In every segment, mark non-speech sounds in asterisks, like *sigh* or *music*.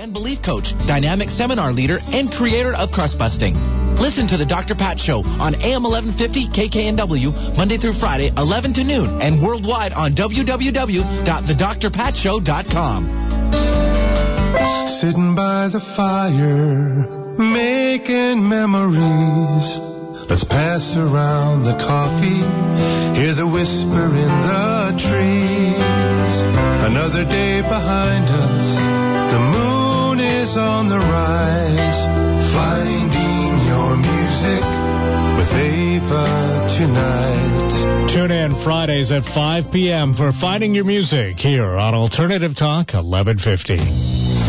and belief coach, dynamic seminar leader, and creator of Crust Busting. Listen to the Dr. Pat Show on AM 1150 KKNW Monday through Friday, 11 to noon, and worldwide on www.thedrpat.show.com. Sitting by the fire, making memories. Let's pass around the coffee. Hear the whisper in the trees. Another day behind us. On the rise. Finding your music with Ava tonight. Tune in Fridays at 5 p.m. for Finding Your Music here on Alternative Talk 1150.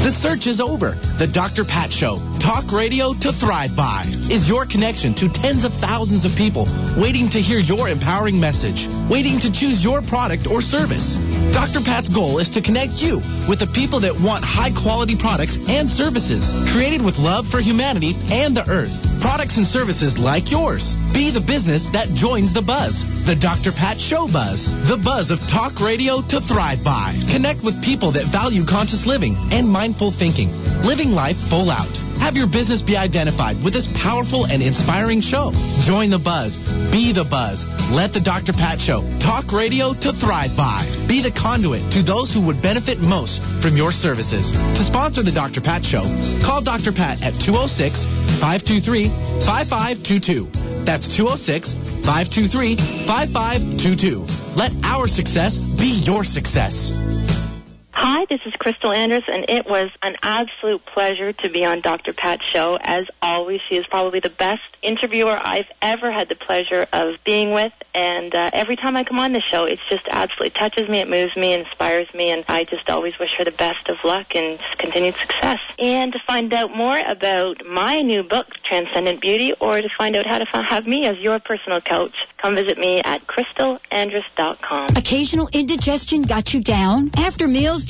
The search is over. The Dr. Pat Show, talk radio to thrive by, is your connection to tens of thousands of people waiting to hear your empowering message, waiting to choose your product or service. Dr. Pat's goal is to connect you with the people that want high quality products and services created with love for humanity and the earth. Products and services like yours. Be the business that joins the buzz. The Dr. Pat Show Buzz. The buzz of talk radio to thrive by. Connect with people that value conscious living and mindful thinking. Living life full out. Have your business be identified with this powerful and inspiring show. Join the buzz. Be the buzz. Let the Dr. Pat Show talk radio to thrive by. Be the conduit to those who would benefit most from your services. To sponsor the Dr. Pat Show, call Dr. Pat at 206 523 5522. That's 206 523 5522. Let our success be your success. Hi, this is Crystal Andrus, and it was an absolute pleasure to be on Dr. Pat's show. As always, she is probably the best interviewer I've ever had the pleasure of being with, and uh, every time I come on the show, it just absolutely touches me, it moves me, inspires me, and I just always wish her the best of luck and continued success. And to find out more about my new book, Transcendent Beauty, or to find out how to have me as your personal coach, come visit me at crystalandrus.com. Occasional indigestion got you down? After meals,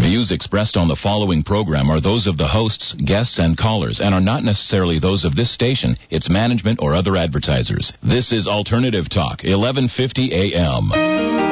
Views expressed on the following program are those of the hosts, guests, and callers and are not necessarily those of this station, its management, or other advertisers. This is Alternative Talk, 1150 AM.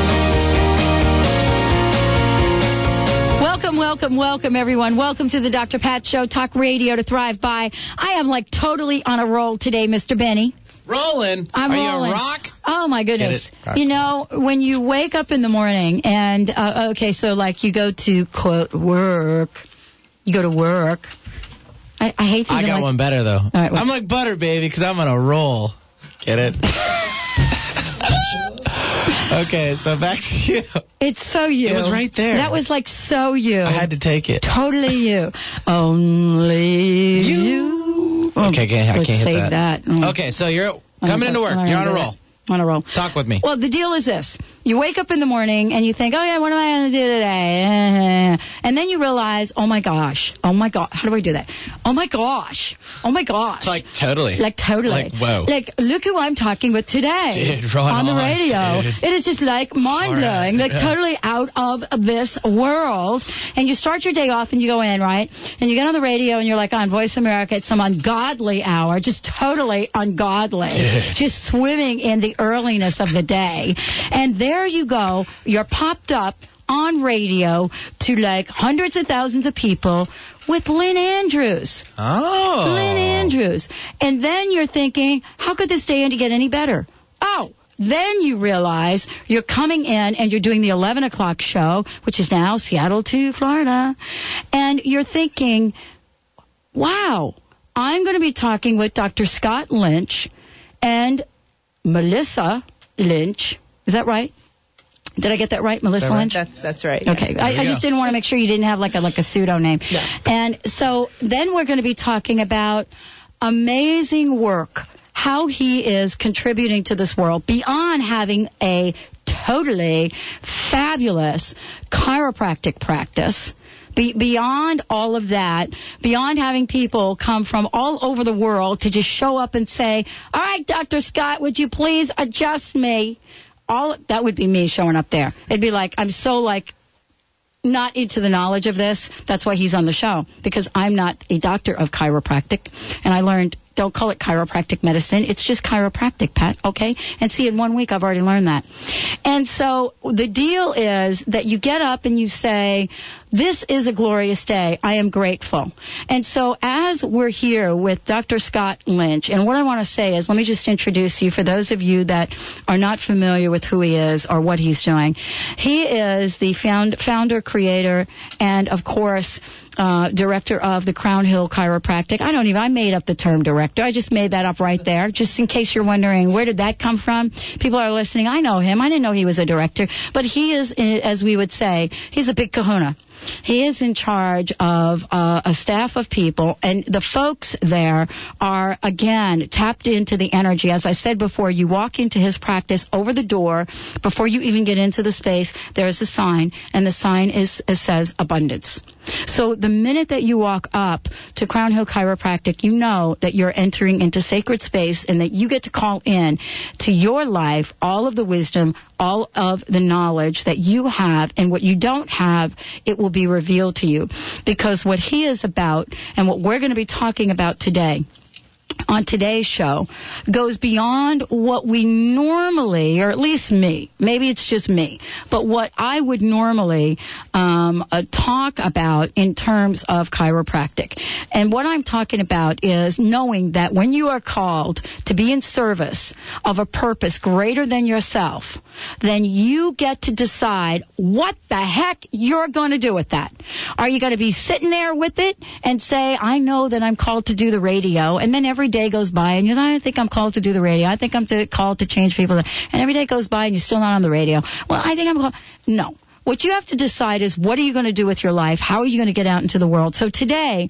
Welcome, welcome, welcome, everyone. Welcome to the Dr. Pat Show, Talk Radio to Thrive By. I am like totally on a roll today, Mr. Benny. Rolling. I'm Are rolling. you a rock? Oh my goodness! Get it? Rock. You know, when you wake up in the morning and uh, okay, so like you go to quote work, you go to work. I, I hate to I even, got like, one better though. right, what? I'm like butter, baby, because I'm on a roll. Get it? *laughs* okay, so back to you. It's so you. It was right there. That was like so you. I had to take it. Totally you. *laughs* Only you. Okay, can't, I Let's can't hit that. that. Mm. Okay, so you're coming into work. You're on a roll. Right. On a roll. Talk with me. Well, the deal is this. You wake up in the morning and you think, oh, yeah, what am I going to do today? *laughs* And then you realize, oh, my gosh. Oh, my God. How do I do that? Oh, my gosh. Oh, my gosh. Like totally. Like totally. Like, whoa. Like look who I'm talking with today Dude, right on the on, radio. dude. It is just like mind blowing, Alright, like yeah. totally out of this world. And you start your day off and you go in right, and you get on the radio and you're like on Voice America at some ungodly hour, just totally ungodly, Dude. just swimming in the earliness of the day. And there you go, you're popped up on radio to like hundreds of thousands of people with Lynn Andrews. oh. Lynn Andrews. And then you're thinking, how could this day end to get any better? Oh, then you realize you're coming in and you're doing the 11 o'clock show, which is now Seattle to Florida. And you're thinking, wow, I'm going to be talking with Dr. Scott Lynch and Melissa Lynch. Is that right? Did I get that right, Melissa That right? Lynch? That's that's right. Okay, I, I just didn't want to make sure you didn't have like a like a pseudo name. No. And so then we're going to be talking about amazing work, how he is contributing to this world beyond having a totally fabulous chiropractic practice. Be, beyond all of that, beyond having people come from all over the world to just show up and say, "All right, Dr. Scott, would you please adjust me?" All that would be me showing up there. It'd be like I'm so like not into the knowledge of this. That's why he's on the show because I'm not a doctor of chiropractic, and I learned don't call it chiropractic medicine. It's just chiropractic, Pat. Okay, and see, in one week I've already learned that. And so the deal is that you get up and you say. This is a glorious day. I am grateful. And so as we're here with Dr. Scott Lynch, and what I want to say is, let me just introduce you for those of you that are not familiar with who he is or what he's doing. He is the found, founder, creator, and of course, uh, director of the Crown Hill Chiropractic. I don't even, I made up the term director. I just made that up right there, just in case you're wondering where did that come from. People are listening. I know him. I didn't know he was a director, but he is, eh, as we would say, he's a big kahuna. He is in charge of uh, a staff of people, and the folks there are, again, tapped into the energy. As I said before, you walk into his practice over the door. Before you even get into the space, there is a sign, and the sign is, says abundance. So the minute that you walk up to Crown Hill Chiropractic, you know that you're entering into sacred space and that you get to call in to your life all of the wisdom, all of the knowledge that you have, and what you don't have, it will be revealed to you. Because what he is about and what we're going to be talking about today on today's show goes beyond what we normally, or at least me, maybe it's just me, but what I would normally um, uh, talk about in terms of chiropractic. And what I'm talking about is knowing that when you are called to be in service of a purpose greater than yourself, then you get to decide what the heck you're going to do with that. Are you going to be sitting there with it and say, I know that I'm called to do the radio, and then every day goes by and you know, I think I'm called to do the radio. I think I'm to, called to change people. And every day goes by and you're still not on the radio. Well, I think I'm called. No. What you have to decide is what are you going to do with your life? How are you going to get out into the world? So today,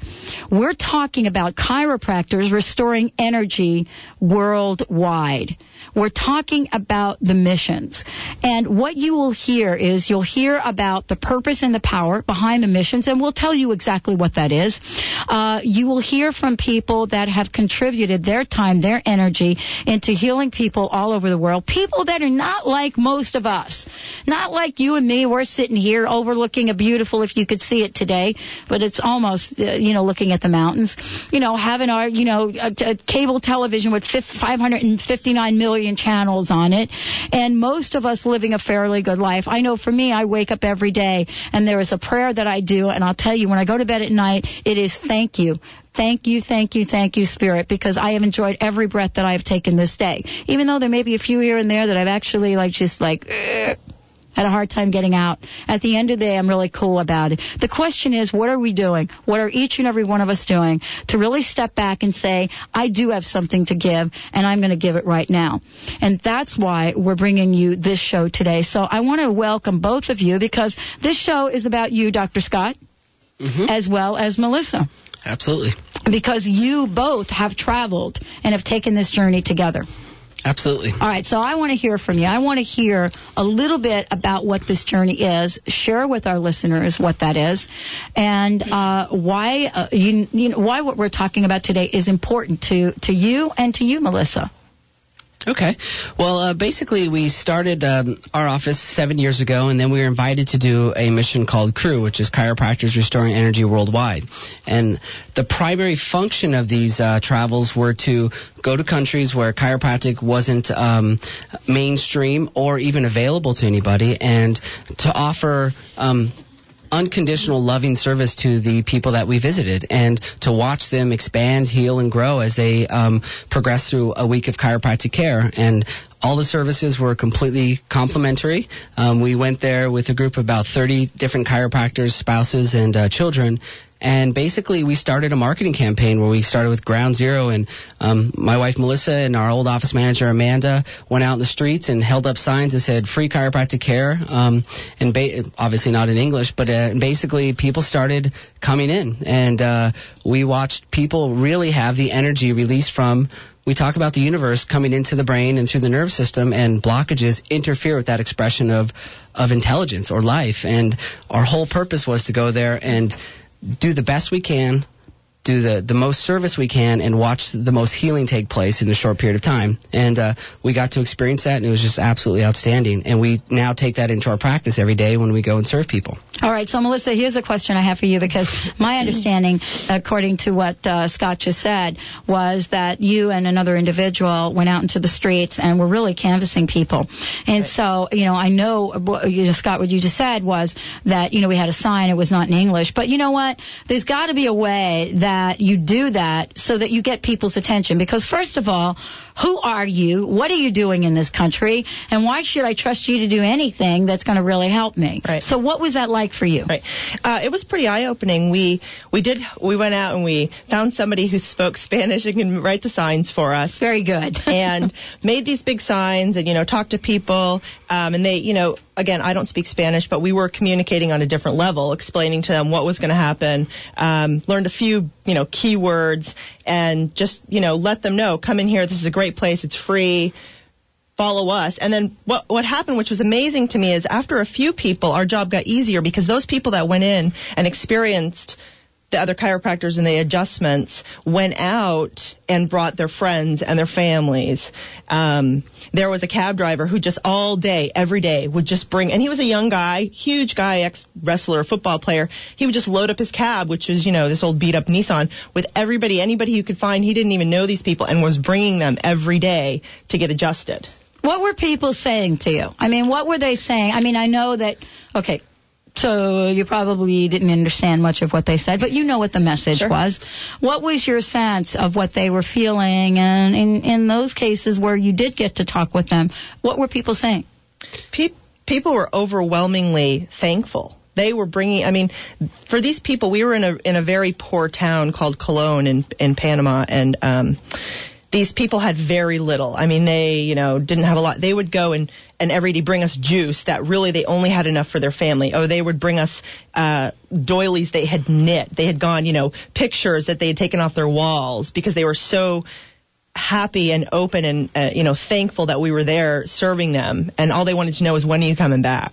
we're talking about chiropractors restoring energy worldwide. We're talking about the missions. And what you will hear is you'll hear about the purpose and the power behind the missions, and we'll tell you exactly what that is. Uh, you will hear from people that have contributed their time, their energy into healing people all over the world. People that are not like most of us. Not like you and me. We're sitting here overlooking a beautiful, if you could see it today, but it's almost, uh, you know, looking at the mountains. You know, having our, you know, a, a cable television with 559 million channels on it, and most of us living a fairly good life. I know for me, I wake up every day, and there is a prayer that I do, and I'll tell you, when I go to bed at night, it is thank you. Thank you, thank you, thank you, Spirit, because I have enjoyed every breath that I have taken this day. Even though there may be a few here and there that I've actually, like, just like, had a hard time getting out. At the end of the day, I'm really cool about it. The question is, what are we doing? What are each and every one of us doing to really step back and say, I do have something to give, and I'm going to give it right now? And that's why we're bringing you this show today. So I want to welcome both of you because this show is about you, Dr. Scott, mm-hmm. as well as Melissa. Absolutely. Because you both have traveled and have taken this journey together. Absolutely. All right, so I want to hear from you. I want to hear a little bit about what this journey is. Share with our listeners what that is, and uh, why uh, you, you know, why what we're talking about today is important to to you and to you, Melissa. Okay. Well, uh, basically, we started um, our office seven years ago, and then we were invited to do a mission called CREW, which is Chiropractors Restoring Energy Worldwide. And the primary function of these uh, travels were to go to countries where chiropractic wasn't um, mainstream or even available to anybody, and to offer. Um, unconditional loving service to the people that we visited and to watch them expand, heal, and grow as they um, progress through a week of chiropractic care. And all the services were completely complimentary. Um, we went there with a group of about 30 different chiropractors, spouses, and uh, children. And basically, we started a marketing campaign where we started with Ground Zero, and um, my wife Melissa and our old office manager Amanda went out in the streets and held up signs that said "Free chiropractic care," um, and ba- obviously not in English, but uh, basically people started coming in, and uh, we watched people really have the energy released from we talk about the universe coming into the brain and through the nerve system, and blockages interfere with that expression of of intelligence or life. And our whole purpose was to go there and do the best we can do the, the most service we can and watch the most healing take place in a short period of time. And uh, we got to experience that, and it was just absolutely outstanding. And we now take that into our practice every day when we go and serve people. All right, so Melissa, here's a question I have for you because my understanding, according to what uh, Scott just said, was that you and another individual went out into the streets and were really canvassing people. And right. so, you know, I know, you know, Scott, what you just said was that, you know, we had a sign, it was not in English. But you know what? There's got to be a way that that you do that so that you get people's attention. Because first of all, who are you? What are you doing in this country? And why should I trust you to do anything that's going to really help me? Right. So what was that like for you? Right. Uh, it was pretty eye opening. We we did we went out and we found somebody who spoke Spanish and can write the signs for us. Very good. and *laughs* made these big signs and you know talked to people um, and they you know again I don't speak Spanish but we were communicating on a different level, explaining to them what was going to happen. Um, learned a few you know keywords and just you know let them know come in here. This is a great place. It's free. Follow us. And then what what happened, which was amazing to me, is after a few people, our job got easier because those people that went in and experienced the other chiropractors and the adjustments went out and brought their friends and their families. Um, there was a cab driver who just all day, every day, would just bring, and he was a young guy, huge guy, ex wrestler, football player. He would just load up his cab, which is, you know, this old beat up Nissan, with everybody, anybody you could find. He didn't even know these people and was bringing them every day to get adjusted. What were people saying to you? I mean, what were they saying? I mean, I know that, okay, so you probably didn't understand much of what they said, but you know what the message sure. was. What was your sense of what they were feeling? And in, in those cases where you did get to talk with them, what were people saying? Pe- people were overwhelmingly thankful. They were bringing. I mean, for these people, we were in a in a very poor town called Colon in in Panama, and um, these people had very little. I mean, they, you know, didn't have a lot. They would go and, and every day bring us juice that really they only had enough for their family. Oh, they would bring us, uh, doilies they had knit. They had gone, you know, pictures that they had taken off their walls because they were so happy and open and, uh, you know, thankful that we were there serving them. And all they wanted to know was when are you coming back?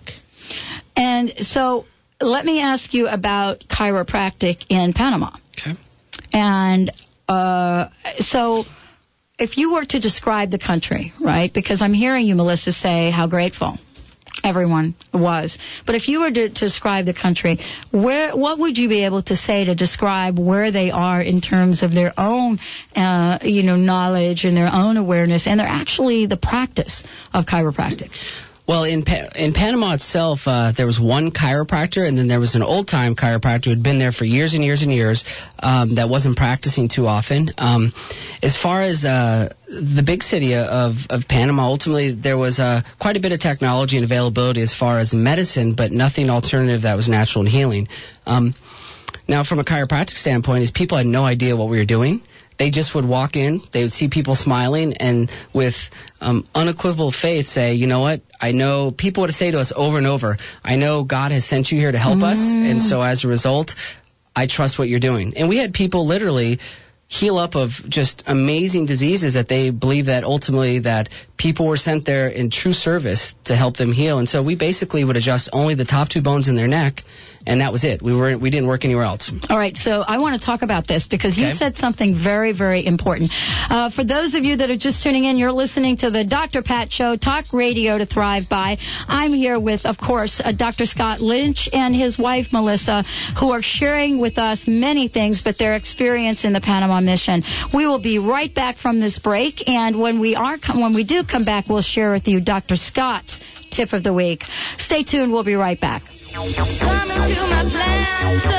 And so let me ask you about chiropractic in Panama. Okay. And, uh, so, if you were to describe the country, right? Because I'm hearing you, Melissa, say how grateful everyone was. But if you were to, to, describe the country, where what would you be able to say to describe where they are in terms of their own, uh, you know, knowledge and their own awareness, and they're actually the practice of chiropractic? Well, in pa- in Panama itself, uh, there was one chiropractor, and then there was an old time chiropractor who had been there for years and years and years um, that wasn't practicing too often. Um, as far as uh, the big city of of Panama, ultimately there was uh, quite a bit of technology and availability as far as medicine, but nothing alternative that was natural and healing. Um, now, from a chiropractic standpoint, is people had no idea what we were doing they just would walk in, they would see people smiling, and with um, unequivocal faith say, you know what, I know, people would say to us over and over, I know God has sent you here to help mm. us, and so as a result, I trust what you're doing. And we had people literally heal up of just amazing diseases that they believe that ultimately that people were sent there in true service to help them heal. And so we basically would adjust only the top two bones in their neck and that was it. We were we didn't work anywhere else. All right, so I want to talk about this because okay. you said something very very important. Uh, for those of you that are just tuning in, you're listening to the Dr. Pat Show, talk radio to thrive by. I'm here with, of course, uh, Dr. Scott Lynch and his wife Melissa, who are sharing with us many things, but their experience in the Panama mission. We will be right back from this break, and when we are when we do come back, we'll share with you Dr. Scott's tip of the week. Stay tuned. We'll be right back. Come into my plan, so.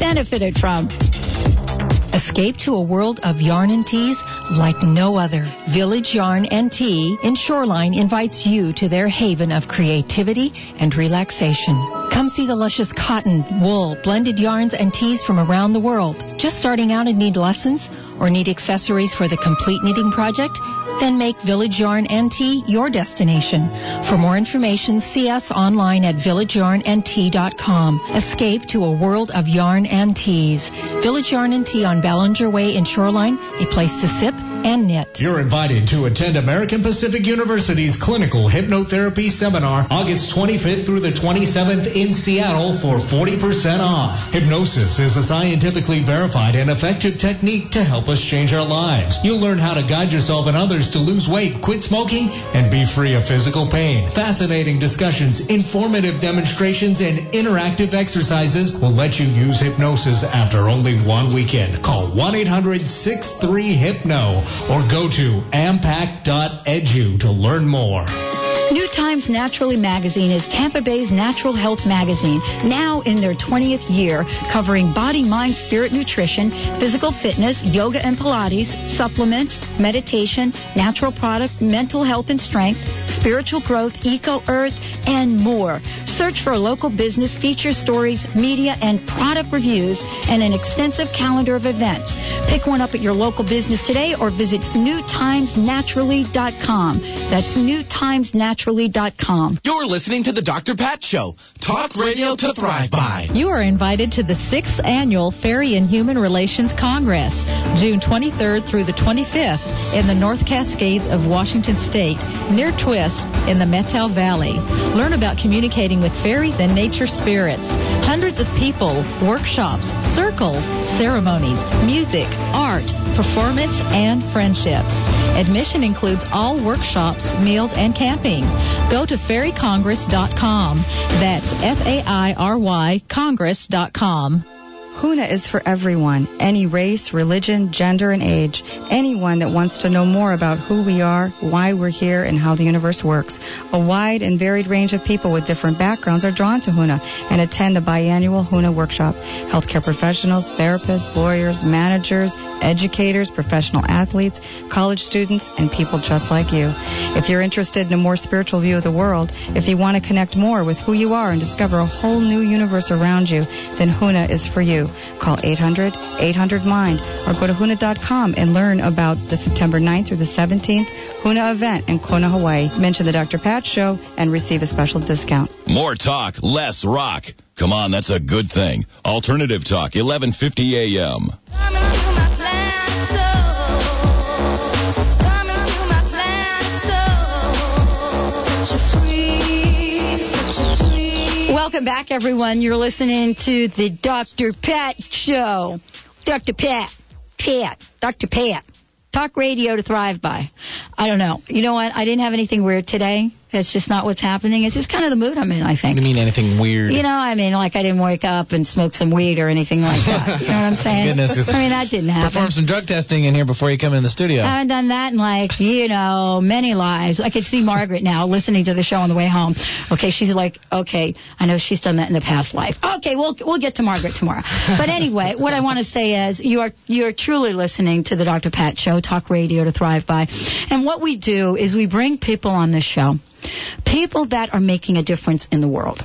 benefited from. Escape to a world of yarn and teas like no other. Village Yarn and Tea in Shoreline invites you to their haven of creativity and relaxation. Come see the luscious cotton, wool, blended yarns and teas from around the world. Just starting out and need lessons or need accessories for the complete knitting project? Then make Village Yarn and Tea your destination. For more information, see us online at villageyarnandtea.com. Escape to a world of yarn and teas. Village Yarn and Tea on Ballinger Way in Shoreline, a place to sip and knit. You're invited to attend American Pacific University's clinical hypnotherapy seminar August 25th through the 27th in Seattle for 40% off. Hypnosis is a scientifically verified and effective technique to help us change our lives. You'll learn how to guide yourself and others to lose weight, quit smoking, and be free of physical pain. Fascinating discussions, informative demonstrations, and interactive exercises will let you use hypnosis after only one weekend. Call 1-800-63-HYPNO or go to ampac.edu to learn more. New Times Naturally magazine is Tampa Bay's natural health magazine, now in their 20th year, covering body, mind, spirit, nutrition, physical fitness, yoga and Pilates, supplements, meditation, natural products, mental health and strength, spiritual growth, eco earth, and more. Search for local business feature stories, media, and product reviews, and an extensive calendar of events. Pick one up at your local business today or visit newtimesnaturally.com. That's newtimesnaturally.com. You're listening to the Dr. Pat Show. Talk radio to thrive by. You are invited to the sixth annual Fairy and Human Relations Congress, June 23rd through the 25th in the North Cascades of Washington State, near Twisp in the Methow Valley. Learn about communicating with fairies and nature spirits. Hundreds of people, workshops, circles, ceremonies, music, art, performance, and friendships. Admission includes all workshops, meals, and camping. Go to fairycongress.com. That's F-A-I-R-Y congress.com. HUNA is for everyone, any race, religion, gender, and age. Anyone that wants to know more about who we are, why we're here, and how the universe works. A wide and varied range of people with different backgrounds are drawn to HUNA and attend the biannual HUNA workshop. Healthcare professionals, therapists, lawyers, managers, educators, professional athletes, college students, and people just like you. If you're interested in a more spiritual view of the world, if you want to connect more with who you are and discover a whole new universe around you, then HUNA is for you. Call 800 800 MIND or go to HUNA.com and learn about the September 9th through the 17th HUNA event in Kona, Hawaii. Mention the Dr. Pat Show and receive a special discount. More talk, less rock. Come on, that's a good thing. Alternative Talk, 1150 a.m. Welcome back, everyone. You're listening to the Dr. Pat Show. Dr. Pat. Pat. Dr. Pat. Talk radio to thrive by. I don't know. You know what? I didn't have anything weird today. It's just not what's happening. It's just kind of the mood I'm in, I think. You mean anything weird? You know, I mean, like I didn't wake up and smoke some weed or anything like that. You know what I'm *laughs* saying? Goodness, I mean, that didn't happen. Perform some drug testing in here before you come in the studio. I haven't done that in like, you know, many lives. I could see Margaret now listening to the show on the way home. Okay, she's like, okay, I know she's done that in the past life. Okay, we'll we'll get to Margaret tomorrow. But anyway, what I want to say is you are you are truly listening to the Dr. Pat show, talk radio to thrive by. And what we do is we bring people on this show, people that are making a difference in the world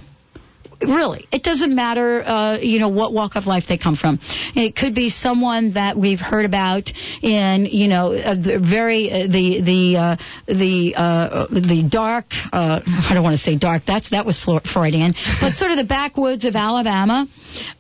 really it doesn't matter uh, you know what walk of life they come from it could be someone that we've heard about in you know uh, the very uh, the the uh, the uh, the dark uh, I don't want to say dark that's that was Freudian but sort of the backwoods of Alabama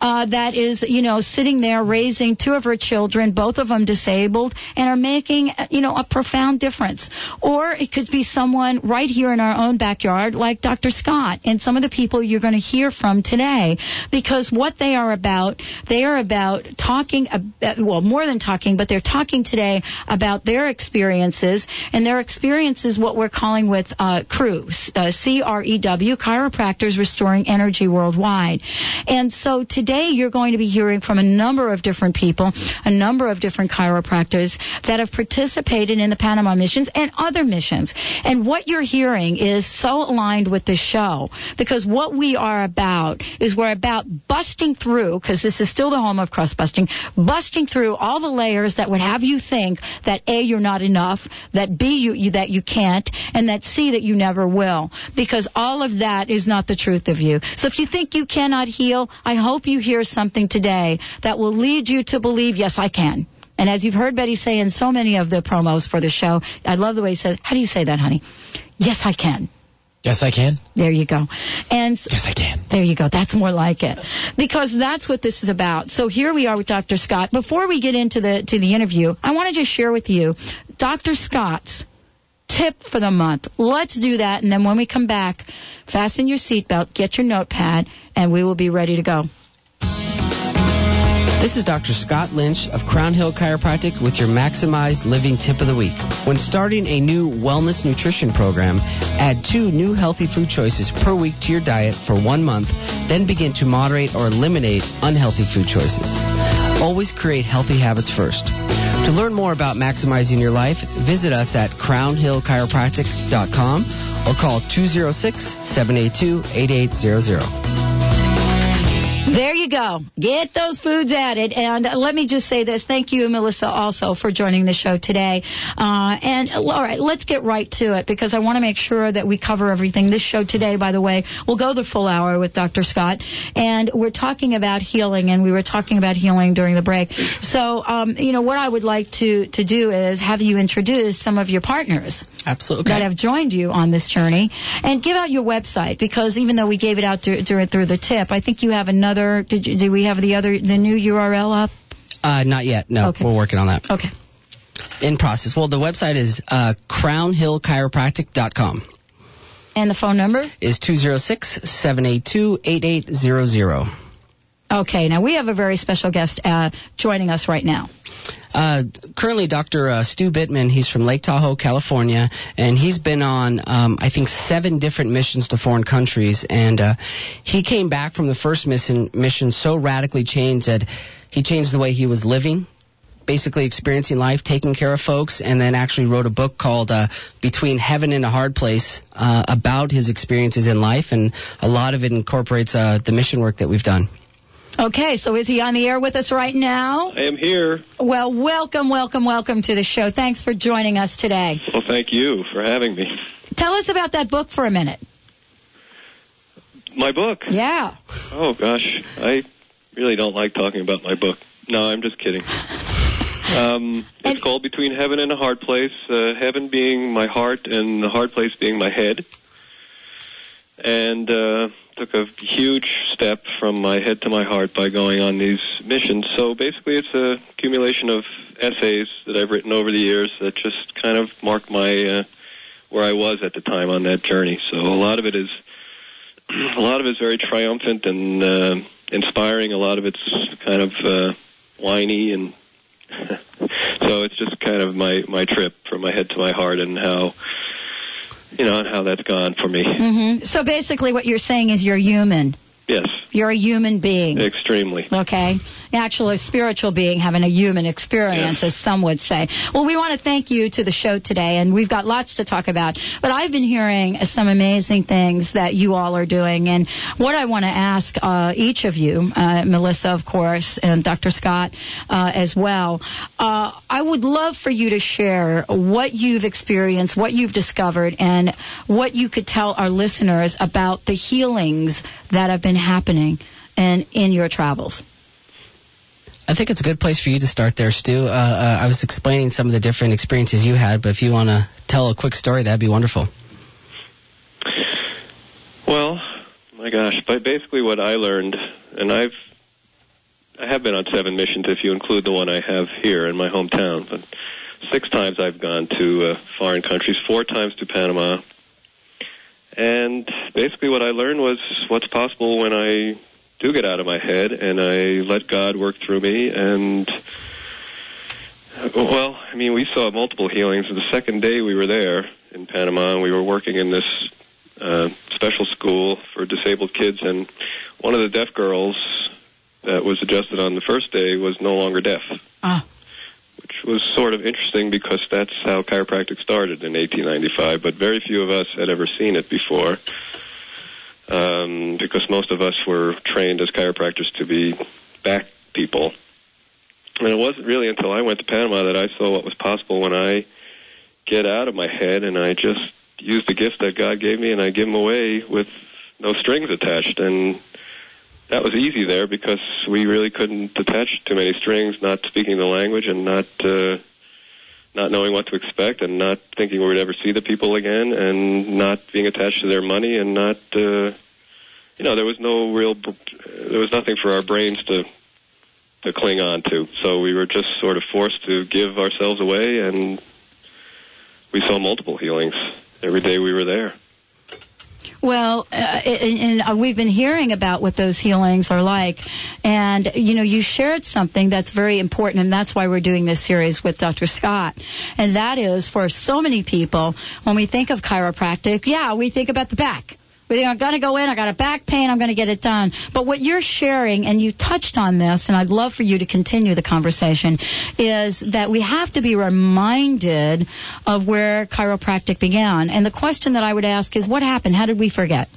uh, that is you know sitting there raising two of her children both of them disabled and are making you know a profound difference or it could be someone right here in our own backyard like Dr. Scott and some of the people you're going to hear from today because what they are about, they are about talking, about, well, more than talking, but they're talking today about their experiences, and their experiences what we're calling with uh, CREW, uh, C-R-E-W, Chiropractors Restoring Energy Worldwide. And so today you're going to be hearing from a number of different people, a number of different chiropractors that have participated in the Panama missions and other missions. And what you're hearing is so aligned with the show because what we are about is we're about busting through, because this is still the home of crust busting, busting through all the layers that would have you think that A, you're not enough, that B, you, you that you can't, and that C, that you never will. Because all of that is not the truth of you. So if you think you cannot heal, I hope you hear something today that will lead you to believe, yes, I can. And as you've heard Betty say in so many of the promos for the show, I love the way he said, how do you say that, honey? Yes, I can. Yes, I can. There you go. And yes, I can. There you go. That's more like it, because that's what this is about. So here we are with Dr. Scott. Before we get into the to the interview, I want to just share with you Dr. Scott's tip for the month. Let's do that, and then when we come back, fasten your seatbelt, get your notepad, and we will be ready to go. This is Dr. Scott Lynch of Crown Hill Chiropractic with your Maximized Living Tip of the Week. When starting a new wellness nutrition program, add two new healthy food choices per week to your diet for one month, then begin to moderate or eliminate unhealthy food choices. Always create healthy habits first. To learn more about maximizing your life, visit us at crownhillchiropractic.com or call 206 782 8800. There you go. Get those foods added. And let me just say this. Thank you, Melissa, also for joining the show today. Uh, and all right, let's get right to it because I want to make sure that we cover everything. This show today, by the way, will go the full hour with Dr. Scott. And we're talking about healing, and we were talking about healing during the break. So, um, you know, what I would like to, to do is have you introduce some of your partners. Absolutely. That have joined you on this journey. And give out your website because even though we gave it out to, through the tip, I think you have another did you, do we have the other the new URL up? Uh, not yet. No, okay. we're working on that. Okay. In process. Well, the website is uh, crownhillchiropractic.com. And the phone number is 206-782-8800. Okay, now we have a very special guest uh, joining us right now. Uh, currently, Dr. Uh, Stu Bittman, he's from Lake Tahoe, California, and he's been on, um, I think, seven different missions to foreign countries. And uh, he came back from the first mission, mission so radically changed that he changed the way he was living, basically experiencing life, taking care of folks, and then actually wrote a book called uh, Between Heaven and a Hard Place uh, about his experiences in life, and a lot of it incorporates uh, the mission work that we've done. Okay, so is he on the air with us right now? I am here. Well, welcome, welcome, welcome to the show. Thanks for joining us today. Well, thank you for having me. Tell us about that book for a minute. My book? Yeah. Oh, gosh. I really don't like talking about my book. No, I'm just kidding. Um, *laughs* it's and, called Between Heaven and a Hard Place, uh, heaven being my heart and the hard place being my head. And, uh, took a huge step from my head to my heart by going on these missions. So basically, it's a accumulation of essays that I've written over the years that just kind of mark my uh, where I was at the time on that journey. So a lot of it is *clears throat* a lot of it is very triumphant and uh, inspiring. A lot of it's kind of uh, whiny and *laughs* so it's just kind of my my trip from my head to my heart and how you know, and how that's gone for me. Mm-hmm. So basically, what you're saying is you're human. Yes. You're a human being. Extremely. Okay. Actually, a spiritual being having a human experience, as some would say. Well, we want to thank you to the show today, and we've got lots to talk about. But I've been hearing some amazing things that you all are doing, and what I want to ask uh, each of you, uh, Melissa, of course, and Dr. Scott uh, as well, uh, I would love for you to share what you've experienced, what you've discovered, and what you could tell our listeners about the healings that have been happening in, in your travels. I think it's a good place for you to start there, Stu. Uh, uh, I was explaining some of the different experiences you had, but if you want to tell a quick story, that'd be wonderful. Well, my gosh, but basically what I learned, and I've I have been on seven missions if you include the one I have here in my hometown, but six times I've gone to uh, foreign countries, four times to Panama, And basically, what I learned was what's possible when I do get out of my head and I let God work through me. And well, I mean, we saw multiple healings. The second day we were there in Panama, and we were working in this uh, special school for disabled kids, and one of the deaf girls that was adjusted on the first day was no longer deaf. Ah. Which was sort of interesting because that's how chiropractic started in 1895, but very few of us had ever seen it before. Um, because most of us were trained as chiropractors to be back people. And it wasn't really until I went to Panama that I saw what was possible when I get out of my head and I just use the gifts that God gave me and I give them away with no strings attached. And that was easy there because we really couldn't attach too many strings, not speaking the language and not uh, not knowing what to expect and not thinking we would ever see the people again and not being attached to their money and not uh, you know there was no real there was nothing for our brains to to cling on to. So we were just sort of forced to give ourselves away and we saw multiple healings every day we were there. Well, uh, and, and uh, we've been hearing about what those healings are like, and you know, you shared something that's very important, and that's why we're doing this series with Dr. Scott, and that is for so many people when we think of chiropractic, yeah, we think about the back. We think I'm going to go in, I got a back pain, I'm going to get it done. But what you're sharing, and you touched on this, and I'd love for you to continue the conversation, is that we have to be reminded of where chiropractic began. And the question that I would ask is, what happened? How did we forget?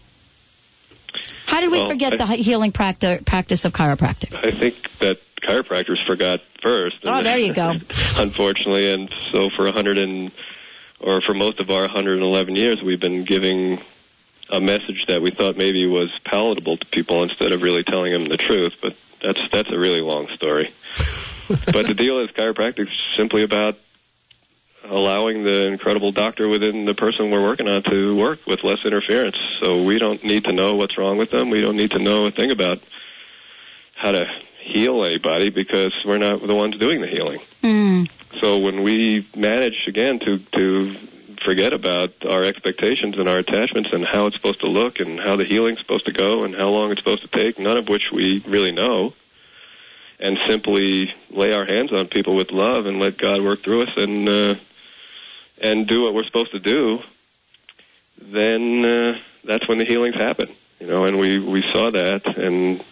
How did we Well, forget I- the healing practi- practice of chiropractic? I think that chiropractors forgot first. Oh, there you go. *laughs* Unfortunately, and so for hundred and or for most of our 111 years, we've been giving a message that we thought maybe was palatable to people instead of really telling them the truth. But that's that's a really long story. *laughs* but the deal is chiropractic is simply about allowing the incredible doctor within the person we're working on to work with less interference. So we don't need to know what's wrong with them. We don't need to know a thing about how to heal anybody because we're not the ones doing the healing. Mm. So when we manage again to to forget about our expectations and our attachments and how it's supposed to look and how the healing's supposed to go and how long it's supposed to take, none of which we really know, and simply lay our hands on people with love and let God work through us and uh, and do what we're supposed to do, then uh, that's when the healings happen. You know, and we we saw that, and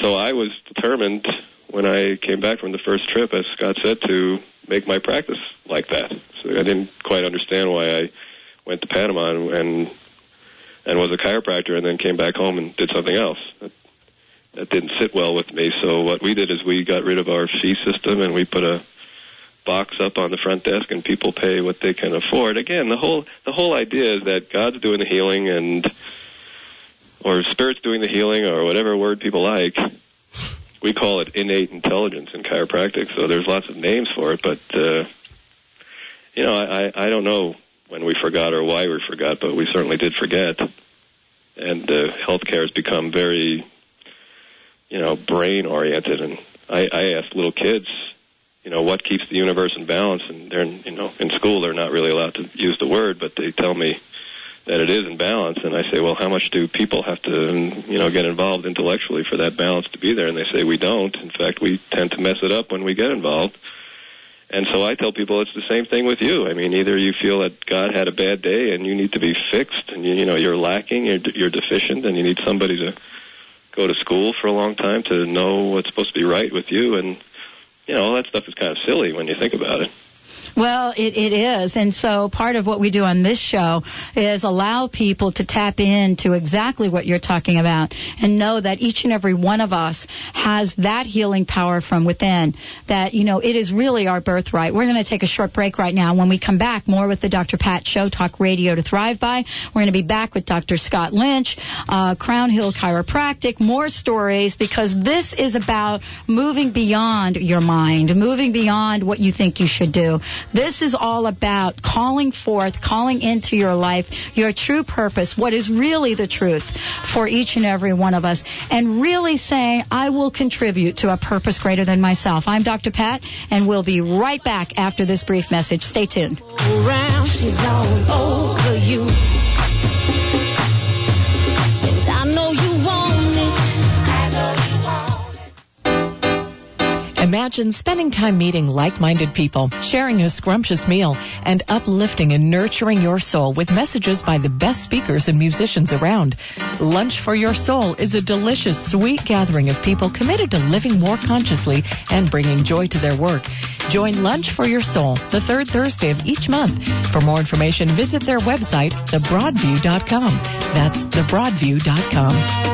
so I was determined when I came back from the first trip, as Scott said, to make my practice like that. So I didn't quite understand why I went to Panama and and, and was a chiropractor, and then came back home and did something else. That, that didn't sit well with me. So what we did is we got rid of our fee system and we put a box up on the front desk and people pay what they can afford. Again, the whole the whole idea is that God's doing the healing and or spirit's doing the healing or whatever word people like. We call it innate intelligence in chiropractic, so there's lots of names for it, but uh you know, I, I don't know when we forgot or why we forgot, but we certainly did forget. And uh, healthcare has become very, you know, brain oriented. And I, I ask little kids, you know, what keeps the universe in balance? And they're, you know, in school they're not really allowed to use the word, but they tell me that it is in balance. And I say, well, how much do people have to, you know, get involved intellectually for that balance to be there? And they say we don't. In fact, we tend to mess it up when we get involved. And so I tell people it's the same thing with you. I mean, either you feel that God had a bad day and you need to be fixed, and you, you know you're lacking, you're, you're deficient, and you need somebody to go to school for a long time to know what's supposed to be right with you. And you know all that stuff is kind of silly when you think about it. Well, it, it is. And so part of what we do on this show is allow people to tap into exactly what you're talking about and know that each and every one of us has that healing power from within. That, you know, it is really our birthright. We're going to take a short break right now. When we come back, more with the Dr. Pat Show, Talk Radio to Thrive By. We're going to be back with Dr. Scott Lynch, uh, Crown Hill Chiropractic, more stories because this is about moving beyond your mind, moving beyond what you think you should do. This is all about calling forth, calling into your life your true purpose, what is really the truth for each and every one of us, and really saying, I will contribute to a purpose greater than myself. I'm Dr. Pat, and we'll be right back after this brief message. Stay tuned. around, Imagine spending time meeting like-minded people, sharing a scrumptious meal, and uplifting and nurturing your soul with messages by the best speakers and musicians around. Lunch for Your Soul is a delicious, sweet gathering of people committed to living more consciously and bringing joy to their work. Join Lunch for Your Soul the third Thursday of each month. For more information, visit their website, thebroadview.com. That's thebroadview.com.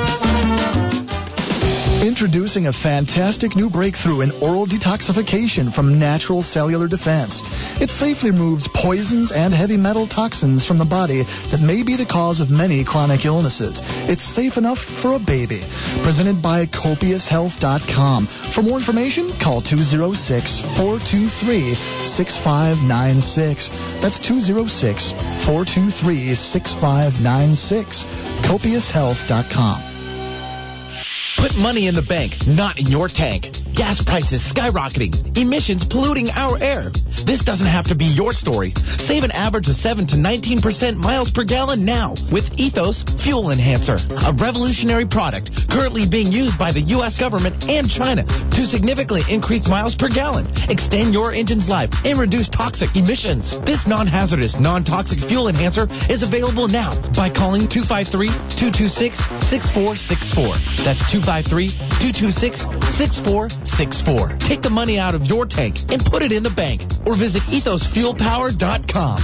Introducing a fantastic new breakthrough in oral detoxification from Natural Cellular Defense. It safely removes poisons and heavy metal toxins from the body that may be the cause of many chronic illnesses. It's safe enough for a baby. Presented by copioushealth.com. For more information, call 206 423 6596. That's 206 423 6596. Copioushealth.com. Put money in the bank, not in your tank. Gas prices skyrocketing, emissions polluting our air. This doesn't have to be your story. Save an average of 7 to 19% miles per gallon now with Ethos Fuel Enhancer, a revolutionary product currently being used by the U.S. government and China to significantly increase miles per gallon, extend your engine's life, and reduce toxic emissions. This non-hazardous, non-toxic fuel enhancer is available now by calling 253-226-6464. That's 253-226-6464. Take the money out of your tank and put it in the bank or visit ethosfuelpower.com.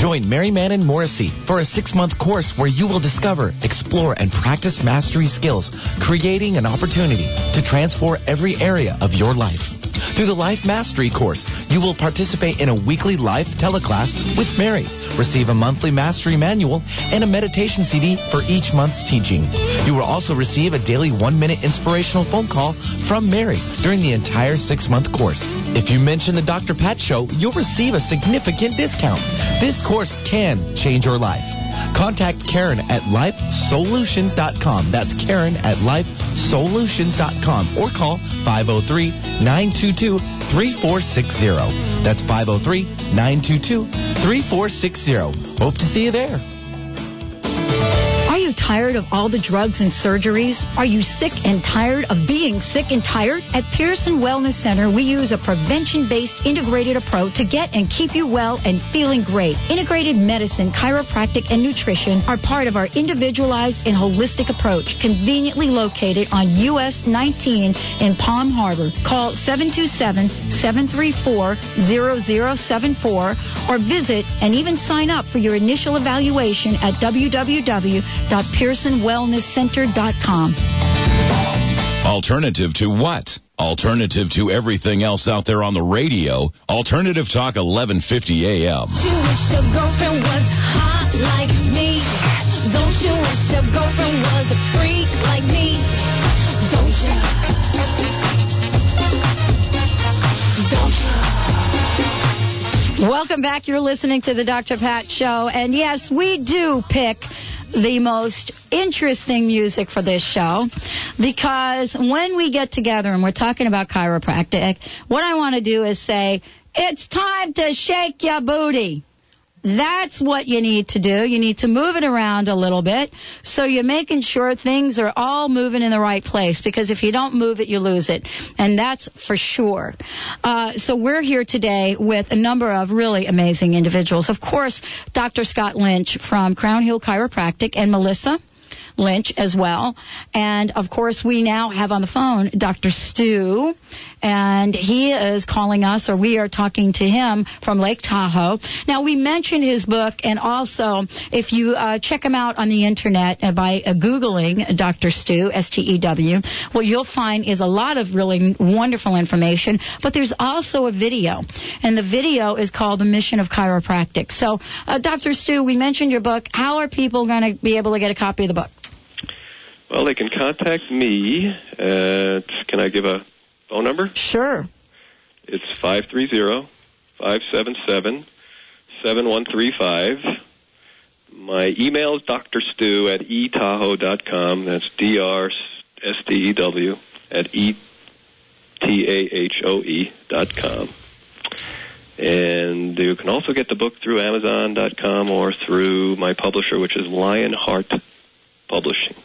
Join Mary Manin Morrissey for a six-month course where you will discover, explore, and practice mastery skills, creating an opportunity to transform every area of your life. Through the Life Mastery course, you will participate in a weekly live teleclass with Mary, receive a monthly mastery manual, and a meditation CD for each month's teaching. You will also receive a daily one-minute inspirational phone call from Mary during the entire six-month course. If you mention the Dr. Pat Show, you'll receive a significant discount. This course can change your life. Contact Karen at lifesolutions.com. That's Karen at lifesolutions.com or call 503-922-3460. That's 503-922-3460. Hope to see you there. Tired of all the drugs and surgeries? Are you sick and tired of being sick and tired? At Pearson Wellness Center, we use a prevention-based integrated approach to get and keep you well and feeling great. Integrated medicine, chiropractic, and nutrition are part of our individualized and holistic approach, conveniently located on US 19 in Palm Harbor. Call 727-734-0074 or visit and even sign up for your initial evaluation at www.pearsonwellnesscenter.com. Alternative to what? Alternative to everything else out there on the radio. Alternative Talk 1150 AM. Don't you wish your girlfriend was hot like me? Don't you wish your girlfriend was a freak like me? Don't you? Don't Welcome back. You're listening to the Dr. Pat Show. And yes, we do pick the most interesting music for this show because when we get together and we're talking about chiropractic, what I want to do is say, it's time to shake your booty. That's what you need to do. You need to move it around a little bit so you're making sure things are all moving in the right place because if you don't move it, you lose it. And that's for sure. Uh, so we're here today with a number of really amazing individuals. Of course, Dr. Scott Lynch from Crown Hill Chiropractic and Melissa. Lynch as well. And of course, we now have on the phone Dr. Stu, and he is calling us, or we are talking to him from Lake Tahoe. Now, we mentioned his book, and also, if you uh, check him out on the internet uh, by uh, Googling Dr. Stu, S T E W, what you'll find is a lot of really wonderful information, but there's also a video, and the video is called The Mission of Chiropractic. So, uh, Dr. Stu, we mentioned your book. How are people going to be able to get a copy of the book? Well, they can contact me. At, can I give a phone number? Sure. It's 530-577-7135. My email is drstew at etahoe.com. That's D-R-S-T-E-W at E-T-A-H-O-E dot com. And you can also get the book through Amazon.com or through my publisher, which is Lionheart Publishing.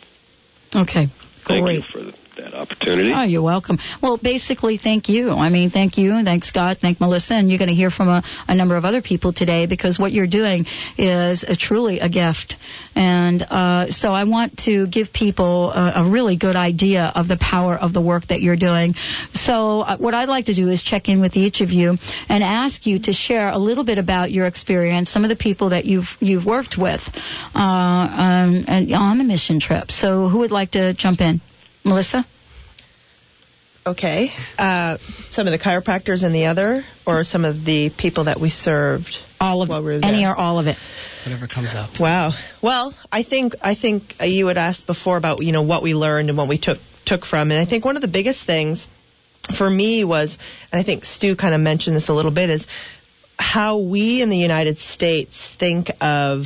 Okay. Thank Great. you for that opportunity. Oh, you're welcome. Well, basically, thank you. I mean, thank you, and thanks Scott, thank Melissa, and you're going to hear from a, a number of other people today because what you're doing is a, truly a gift. And uh, so I want to give people a, a, really good idea of the power of the work that you're doing. So uh, what I'd like to do is check in with each of you and ask you to share a little bit about your experience, some of the people that you've you've worked with uh, um, and on the mission trip. So who would like to jump in? Melissa? Okay. Uh, some of the chiropractors and the other, or some of the people that we served? All of while it. We were Any or all of it. Whatever comes up. Wow. Well, I think I think you had asked before about you know what we learned and what we took took from, and I think one of the biggest things for me was, and I think Stu kind of mentioned this a little bit, is how we in the United States think of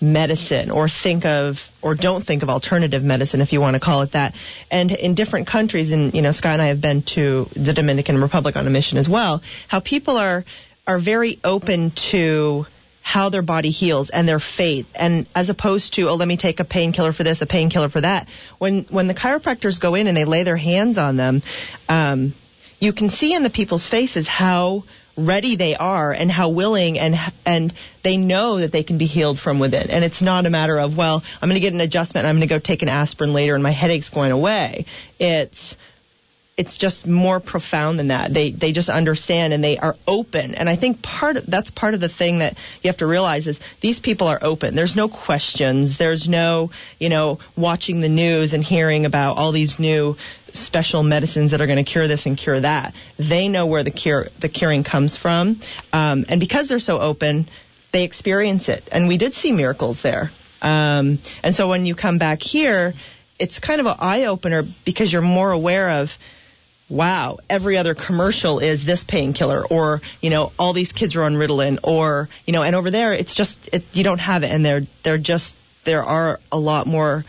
medicine or think of or don't think of alternative medicine if you want to call it that. And in different countries and you know Scott and I have been to the Dominican Republic on a mission as well how people are are very open to how their body heals and their faith. And as opposed to oh let me take a painkiller for this a painkiller for that. When when the chiropractors go in and they lay their hands on them um, you can see in the people's faces how ready they are and how willing and and they know that they can be healed from within. And it's not a matter of well I'm going to get an adjustment I'm going to go take an aspirin later and my headache's going away. It's it's just more profound than that. They they just understand and they are open. And I think part of, that's part of the thing that you have to realize is these people are open. There's no questions. There's no you know watching the news and hearing about all these new special medicines that are going to cure this and cure that. They know where the cure the curing comes from, um, and because they're so open, they experience it. And we did see miracles there. Um, and so when you come back here, it's kind of an eye opener because you're more aware of wow, every other commercial is this painkiller, or you know, all these kids are on Ritalin, or you know, and over there, it's just it, you don't have it, and they're they're just there are a lot more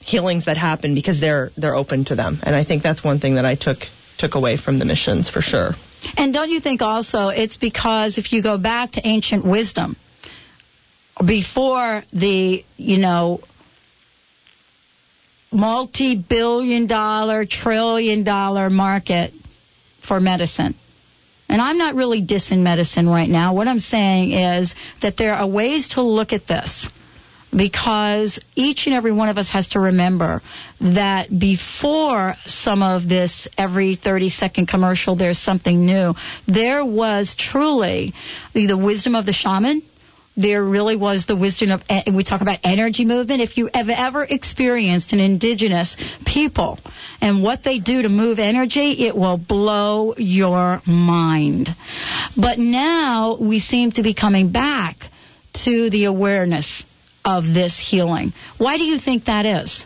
healings that happen because they're they're open to them, and I think that's one thing that I took took away from the missions for sure. And don't you think also it's because if you go back to ancient wisdom, before the you know multi-billion dollar, trillion dollar market for medicine. And I'm not really dissing medicine right now. What I'm saying is that there are ways to look at this because each and every one of us has to remember that before some of this every 30 second commercial there's something new there was truly the wisdom of the shaman there really was the wisdom of eh, we talk about energy movement. If you have ever experienced an indigenous people and what they do to move energy it will blow your mind. But now we seem to be coming back to the awareness of this healing. Why do you think that is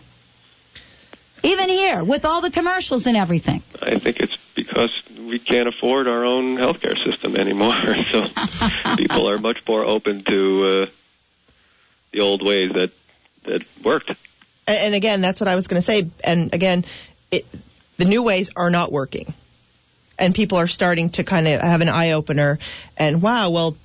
even here with all the commercials and everything I think it's because we can't afford our own healthcare system anymore. *laughs* So people are much more open to uh, the old ways that that worked. And, and again, that's what I was going to say. And again, it, the new ways are not working, and people are starting to kind of have an eye opener. And wow, well,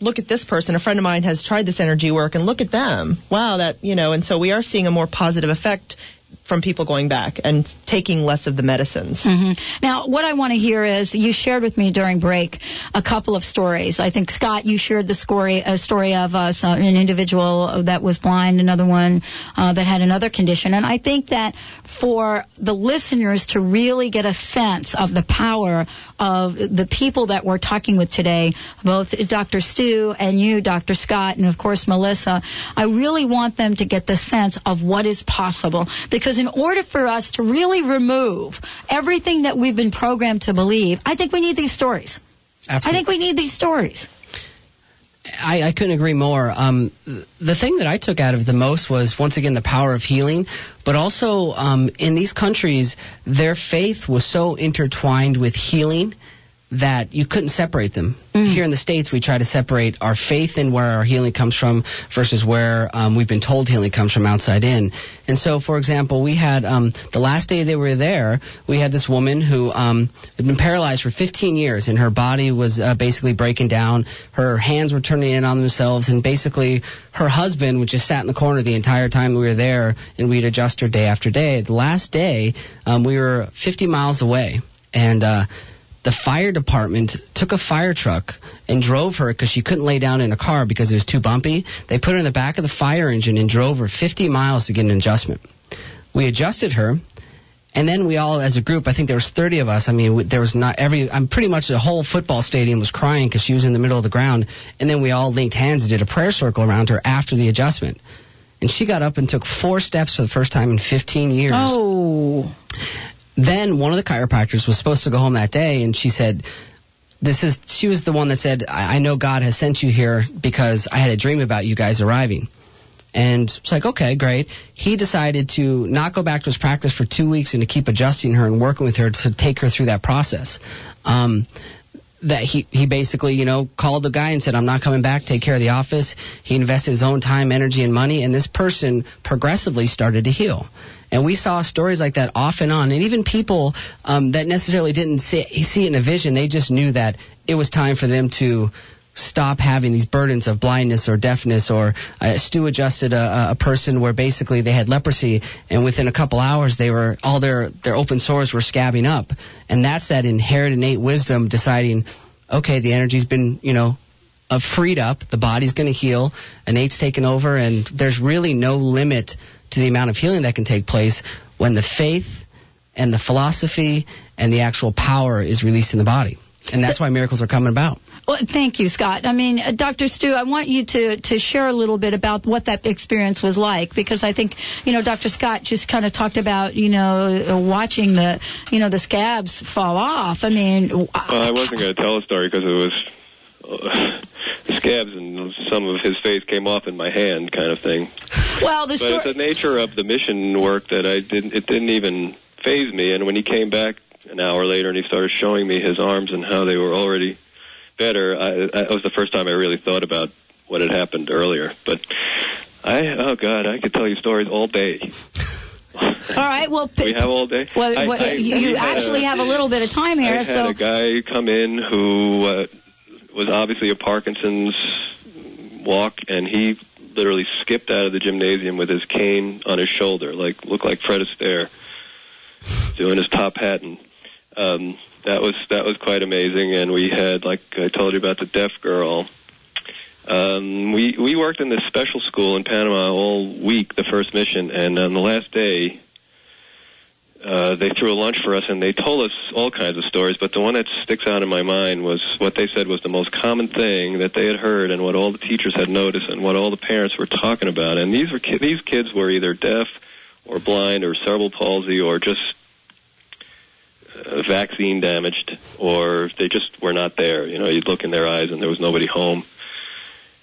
look at this person. A friend of mine has tried this energy work, and look at them. Wow, that you know. And so we are seeing a more positive effect from people going back and taking less of the medicines. Mm-hmm. Now, what I want to hear is you shared with me during break a couple of stories. I think Scott, you shared the story a story of uh, an individual that was blind, another one uh, that had another condition, and I think that for the listeners to really get a sense of the power of the people that we're talking with today, both Dr. Stu and you, Dr. Scott, and of course Melissa, I really want them to get the sense of what is possible. Because in order for us to really remove everything that we've been programmed to believe, I think we need these stories. Absolutely. I think we need these stories. I, I couldn't agree more. Um, the thing that I took out of the most was once again the power of healing, but also um, in these countries, their faith was so intertwined with healing that you couldn't separate them. Here in the States, we try to separate our faith in where our healing comes from versus where um, we've been told healing comes from outside in. And so, for example, we had um, the last day they were there, we had this woman who um, had been paralyzed for 15 years, and her body was uh, basically breaking down. Her hands were turning in on themselves, and basically her husband would just sat in the corner the entire time we were there, and we'd adjust her day after day. The last day, um, we were 50 miles away, and uh, the fire department took a fire truck and drove her because she couldn't lay down in a car because it was too bumpy. They put her in the back of the fire engine and drove her 50 miles to get an adjustment. We adjusted her, and then we all, as a group, I think there was 30 of us. I mean, there was not every. I'm pretty much the whole football stadium was crying because she was in the middle of the ground. And then we all linked hands and did a prayer circle around her after the adjustment. And she got up and took four steps for the first time in 15 years. Oh. Then one of the chiropractors was supposed to go home that day, and she said, "This is." She was the one that said, "I, I know God has sent you here because I had a dream about you guys arriving." And it's like, okay, great. He decided to not go back to his practice for two weeks and to keep adjusting her and working with her to take her through that process. Um, that he he basically you know called the guy and said I'm not coming back take care of the office he invested his own time energy and money and this person progressively started to heal and we saw stories like that off and on. And even people um, that necessarily didn't see, see it in a vision they just knew that it was time for them to stop having these burdens of blindness or deafness or uh, Stu adjusted a, a person where basically they had leprosy and within a couple hours they were all their their open sores were scabbing up. And that's that inherent innate wisdom deciding okay the energy's been you know uh, freed up the body's going to heal innate's taken over and there's really no limit to the amount of healing that can take place when the faith and the philosophy and the actual power is released in the body and that's why miracles are coming about Well, thank you, Scott. I mean, uh, Dr. Stu, I want you to, to share a little bit about what that experience was like because I think, you know, Dr. Scott just kind of talked about, you know, uh, watching the, you know, the scabs fall off. I mean, Well, I wasn't going to tell a story because it was uh, the scabs and some of his face came off in my hand, kind of thing. well, the story. it's the nature of the mission work that I didn't. It didn't even phase me. And when he came back an hour later and he started showing me his arms and how they were already better, I, I, that was the first time I really thought about what had happened earlier. But I, oh God, I could tell you stories all day. *laughs* All right, well, *laughs* We have all day. well, I- well, I- you, you actually a- have a little bit of time here, I had so. a guy come in who uh, was obviously a Parkinson's walk, and he literally skipped out of the gymnasium with his cane on his shoulder, like looked like Fred Astaire doing his top hat, and um, that was that was quite amazing. And we had, like I told you about the deaf girl. Um, we we worked in this special school in Panama all week, the first mission, and on the last day, uh, they threw a lunch for us and they told us all kinds of stories, but the one that sticks out in my mind was what they said was the most common thing that they had heard and what all the teachers had noticed and what all the parents were talking about. And these were ki- these kids were either deaf or blind or cerebral palsy or just uh, vaccine damaged or they just were not there. You know, you'd look in their eyes and there was nobody home.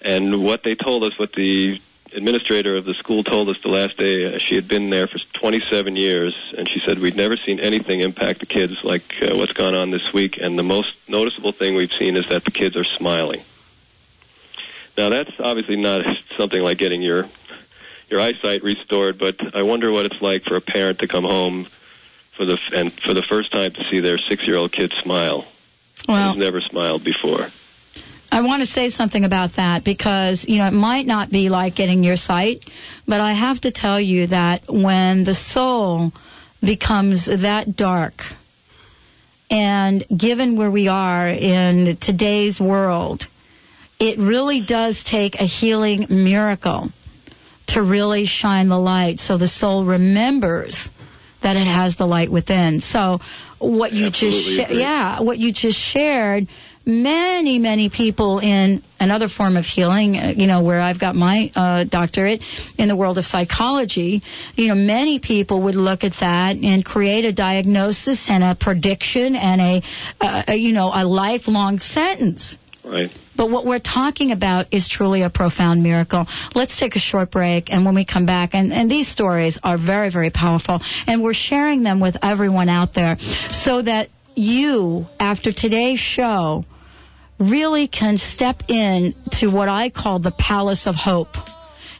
And what they told us, what the administrator of the school told us the last day, uh, she had been there for 27 years, and she said we'd never seen anything impact the kids like uh, what's gone on this week. And the most noticeable thing we've seen is that the kids are smiling. Now that's obviously not *laughs* something like getting your your eyesight restored, but I wonder what it's like for a parent to come home for the and for the first time to see their six-year-old kid smile. Well, Who's never smiled before. I want to say something about that because, you know, it might not be like getting your sight, but I have to tell you that when the soul becomes that dark, and given where we are in today's world, it really does take a healing miracle to really shine the light so the soul remembers that it has the light within. So what you just Absolutely sha- agree. yeah, what you just shared many many people in another form of healing uh, you know where I've got my uh, doctorate in the world of psychology you know many people would look at that and create a diagnosis and a prediction and a, uh, a you know a lifelong sentence Right. but what we're talking about is truly a profound miracle. Let's take a short break, and when we come back, and, and these stories are very, very powerful, and we're sharing them with everyone out there so that you, after today's show, really can step in to what I call the palace of hope.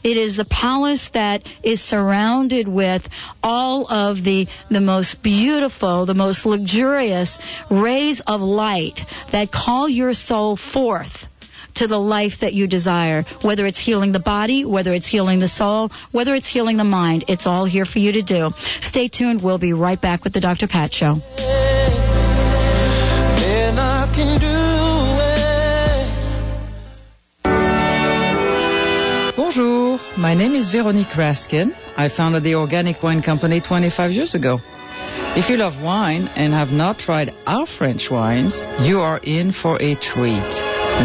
It is a palace that is surrounded with all of the, the most beautiful, the most luxurious rays of light that call your soul forth to the life that you desire. Whether it's healing the body, whether it's healing the soul, whether it's healing the mind, it's all here for you to do. Stay tuned. We'll be right back with the Dr. Pat Show. Bonjour, my name is Veronique Raskin. I founded the Organic Wine Company 25 years ago. If you love wine and have not tried our French wines, you are in for a treat.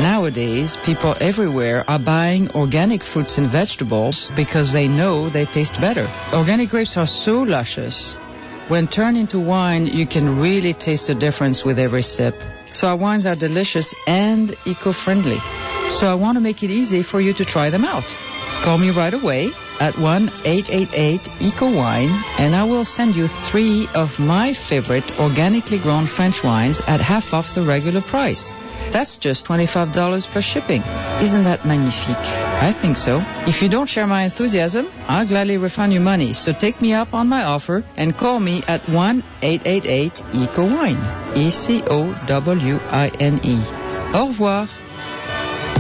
Nowadays, people everywhere are buying organic fruits and vegetables because they know they taste better. Organic grapes are so luscious. When turned into wine, you can really taste the difference with every sip. So our wines are delicious and eco-friendly. So I want to make it easy for you to try them out. Call me right away at 1-888-ECO-WINE and I will send you three of my favorite organically grown French wines at half off the regular price. That's just $25 per shipping. Isn't that magnifique? I think so. If you don't share my enthusiasm, I'll gladly refund you money. So take me up on my offer and call me at 1-888-ECO-WINE. E-C-O-W-I-N-E. Au revoir.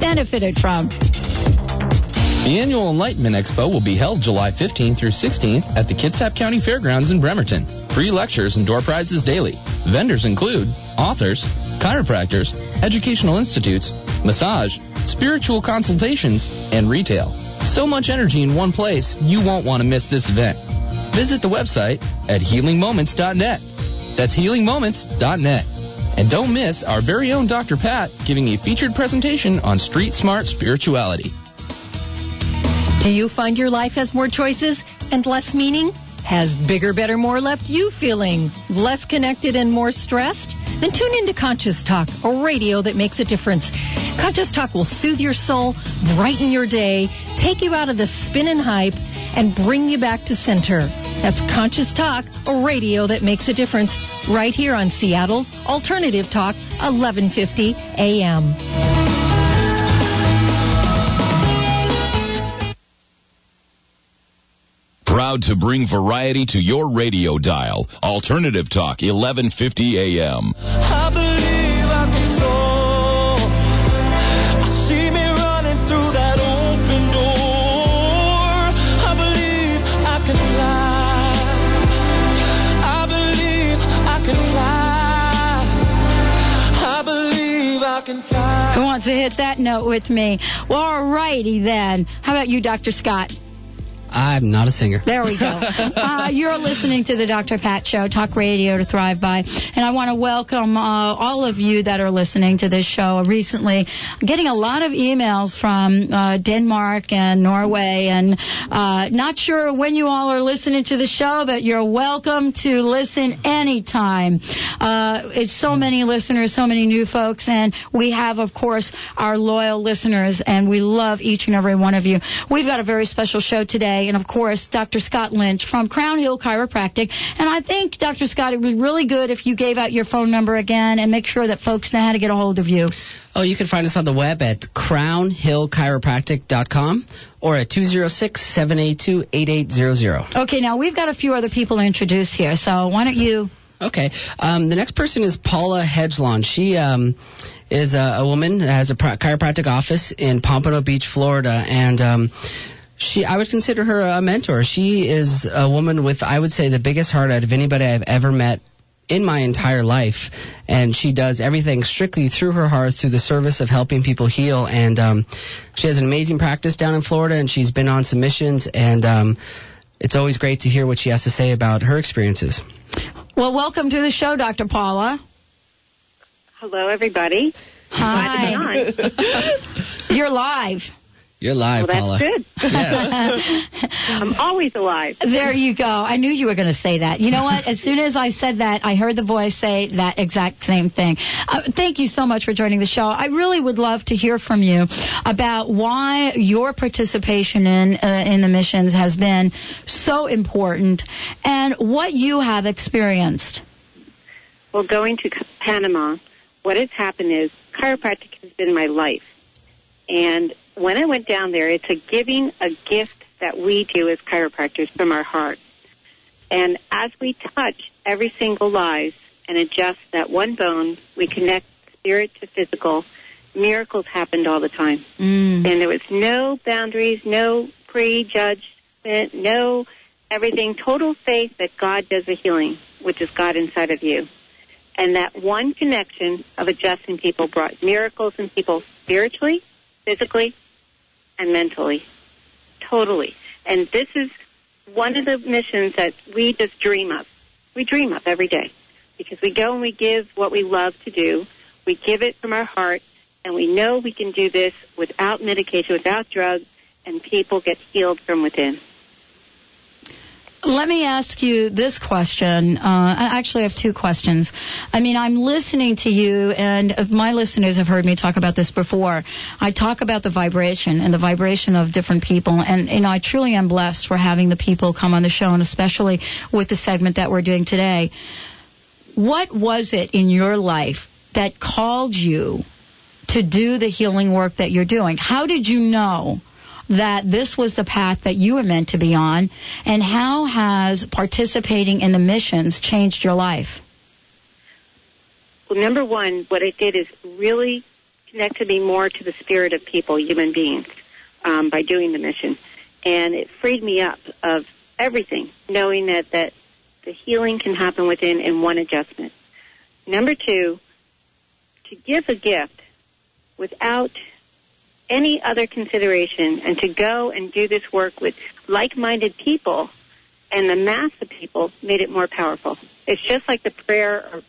benefited from. The annual Enlightenment Expo will be held July 15th through 16th at the Kitsap County Fairgrounds in Bremerton. Free lectures and door prizes daily. Vendors include authors, chiropractors, educational institutes, massage, spiritual consultations, and retail. So much energy in one place, you won't want to miss this event. Visit the website at healingmoments.net. That's healingmoments.net. And don't miss our very own Dr. Pat giving a featured presentation on street smart spirituality. Do you find your life has more choices and less meaning? Has bigger, better, more left you feeling less connected and more stressed? Then tune into Conscious Talk, a radio that makes a difference. Conscious Talk will soothe your soul, brighten your day, take you out of the spin and hype, and bring you back to center. That's Conscious Talk, a radio that makes a difference, right here on Seattle's Alternative Talk, 1150 AM. Proud to bring variety to your radio dial. Alternative Talk, 1150 AM. Wants to hit that note with me? Well, all righty then. How about you, Dr. Scott? I'm not a singer. There we go. *laughs* uh, you're listening to the Dr. Pat Show, talk radio to thrive by. And I want to welcome uh, all of you that are listening to this show. Recently, I'm getting a lot of emails from uh, Denmark and Norway, and uh, not sure when you all are listening to the show, but you're welcome to listen anytime. Uh, it's so many listeners, so many new folks, and we have, of course, our loyal listeners, and we love each and every one of you. We've got a very special show today, and of course, Dr. Scott Lynch from Crown Hill Chiropractic. And I think, Dr. Scott, it would be really good if you gave out your phone number again and make sure that folks know how to get a hold of you. Oh, you can find us on the web at crownhillchiropractic.com or at 206-782-8800. Okay, now we've got a few other people to introduce here, so why don't you? Okay. Um, the next person is Paula Hedgelon. She um, is a, a woman that has a chiropractic office in Pompano Beach, Florida, and um, she I would consider her a mentor. She is a woman with I would say the biggest heart out of anybody I've ever met in my entire life, and she does everything strictly through her heart, through the service of helping people heal. And um, she has an amazing practice down in Florida, and she's been on some missions, and um, it's always great to hear what she has to say about her experiences. Well, welcome to the show, Dr. Paula. Hello, everybody. Hi. *laughs* *laughs* You're live. You're live, Well, that's Paula. good. *laughs* I'm always alive. There you go. I knew you were going to say that. You know what? As soon as I said that, I heard the voice say that exact same thing. Uh, thank you so much for joining the show. I really would love to hear from you about why your participation in uh, in the missions has been so important and what you have experienced. Well, going to Panama, what has happened is chiropractic has been my life. And when I went down there, it's a giving a gift that we do as chiropractors from our heart. And as we touch every single life and adjust that one bone, we connect spirit to physical. Miracles happened all the time. Mm. And there was no boundaries, no prejudgment, no everything, total faith that God does the healing, which is God inside of you. And that one connection of adjusting people brought miracles in people spiritually, physically, and mentally. Totally. And this is one of the missions that we just dream of. We dream of every day. Because we go and we give what we love to do. We give it from our heart, and we know we can do this without medication, without drugs, and people get healed from within. Let me ask you this question. Uh, I actually have two questions. I mean, I'm listening to you, and my listeners have heard me talk about this before. I talk about the vibration and the vibration of different people, and, and I truly am blessed for having the people come on the show, and especially with the segment that we're doing today. What was it in your life that called you to do the healing work that you're doing? How did you know? That this was the path that you were meant to be on, and how has participating in the missions changed your life? Well, number one, what it did is really connected me more to the spirit of people, human beings, um, by doing the mission. And it freed me up of everything, knowing that, that the healing can happen within in one adjustment. Number two, to give a gift without any other consideration and to go and do this work with like-minded people and the mass of people made it more powerful. It's just like the prayer or,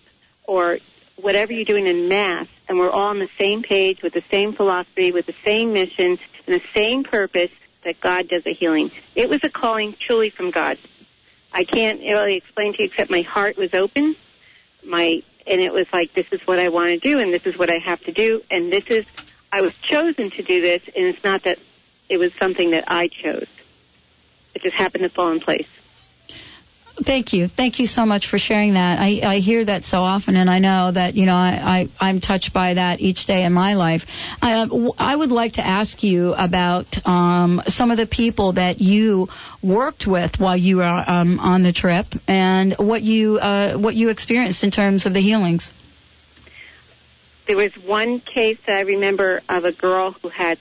or whatever you're doing in mass and we're all on the same page with the same philosophy, with the same mission and the same purpose that God does the healing. It was a calling truly from God. I can't really explain to you except my heart was open. My and it was like this is what I want to do and this is what I have to do and this is I was chosen to do this, and it's not that it was something that I chose. It just happened to fall in place. Thank you. Thank you so much for sharing that. I, I hear that so often, and I know that, you know, I, I, I'm touched by that each day in my life. I, I would like to ask you about um, some of the people that you worked with while you were um, on the trip and what you, uh, what you experienced in terms of the healings. There was one case that I remember of a girl who had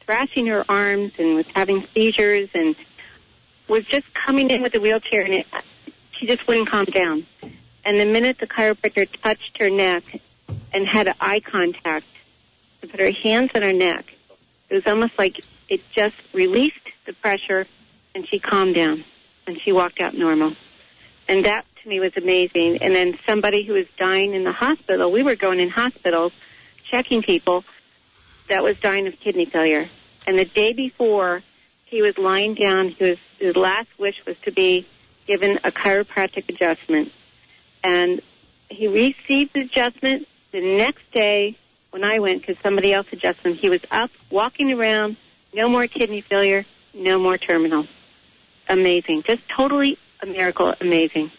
thrashing her arms and was having seizures and was just coming in with a wheelchair and it, she just wouldn't calm down. And the minute the chiropractor touched her neck and had eye contact and put her hands on her neck, it was almost like it just released the pressure and she calmed down and she walked out normal. And that to me was amazing. And then somebody who was dying in the hospital, we were going in hospitals checking people that was dying of kidney failure. And the day before he was lying down, his, his last wish was to be given a chiropractic adjustment. And he received the adjustment the next day when I went because somebody else adjusted him. He was up, walking around, no more kidney failure, no more terminal. Amazing. Just totally a miracle. Amazing.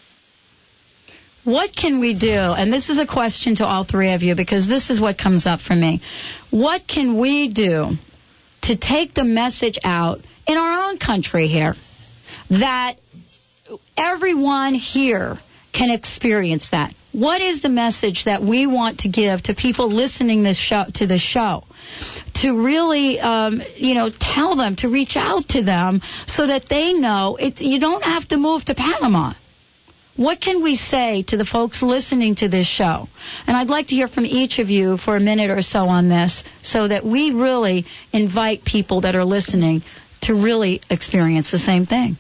What can we do? And this is a question to all three of you because this is what comes up for me. What can we do to take the message out in our own country here that everyone here can experience that? What is the message that we want to give to people listening this show, to the show? To really, um, you know, tell them to reach out to them so that they know it, you don't have to move to Panama. What can we say to the folks listening to this show? And I'd like to hear from each of you for a minute or so on this so that we really invite people that are listening to really experience the same thing.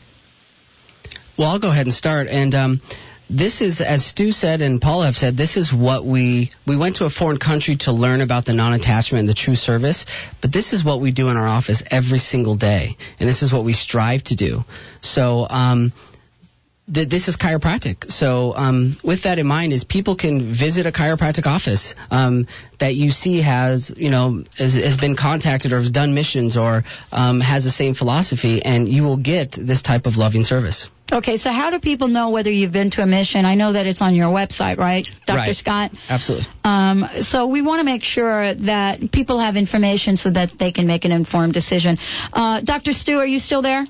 Well, I'll go ahead and start. And um, this is, as Stu said and Paul have said, this is what we we went to a foreign country to learn about the non-attachment and the true service. But this is what we do in our office every single day, and this is what we strive to do. So. Um, th- this is chiropractic. So, um, with that in mind, is people can visit a chiropractic office um, that you see has, you know, has, has been contacted or has done missions or um, has the same philosophy, and you will get this type of loving service. Okay, so how do people know whether you've been to a mission? I know that it's on your website, right, Dr. Right. Scott? Absolutely. Um, so we want to make sure that people have information so that they can make an informed decision. Uh, Dr. Stu, are you still there?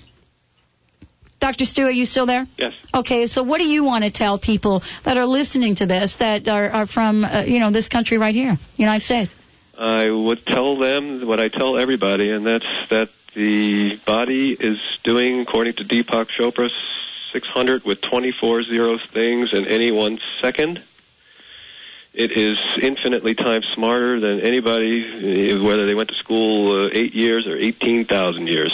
Dr. Stu, are you still there? Yes. Okay, so what do you want to tell people that are listening to this that are, are from, uh, you know, this country right here, United States? I would tell them what I tell everybody, and that's that the body is doing, according to Deepak Chopra, 600 with 24 zero things in any one second. It is infinitely times smarter than anybody, whether they went to school uh, eight years or 18,000 years.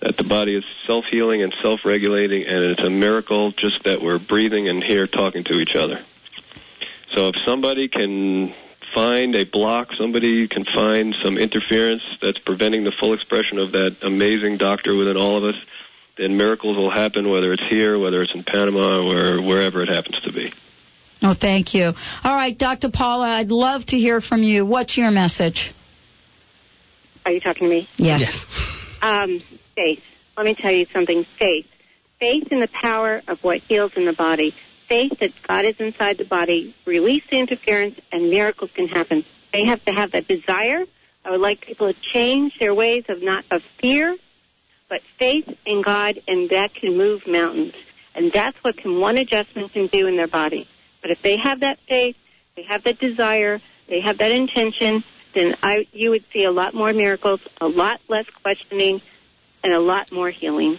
That the body is self-healing and self-regulating, and it's a miracle just that we're breathing and here talking to each other. So if somebody can find a block, somebody can find some interference that's preventing the full expression of that amazing doctor within all of us, then miracles will happen, whether it's here, whether it's in Panama, or wherever it happens to be. Oh, thank you. All right, Dr. Paula, I'd love to hear from you. What's your message? Are you talking to me? Yes. Um, faith. Let me tell you something. Faith. Faith in the power of what heals in the body. Faith that God is inside the body. Release the interference, and miracles can happen. They have to have that desire. I would like people to change their ways of not of fear, but faith in God, and that can move mountains. And that's what can one adjustment can do in their body. But if they have that faith, they have that desire, they have that intention, then I, you would see a lot more miracles, a lot less questioning, and a lot more healing.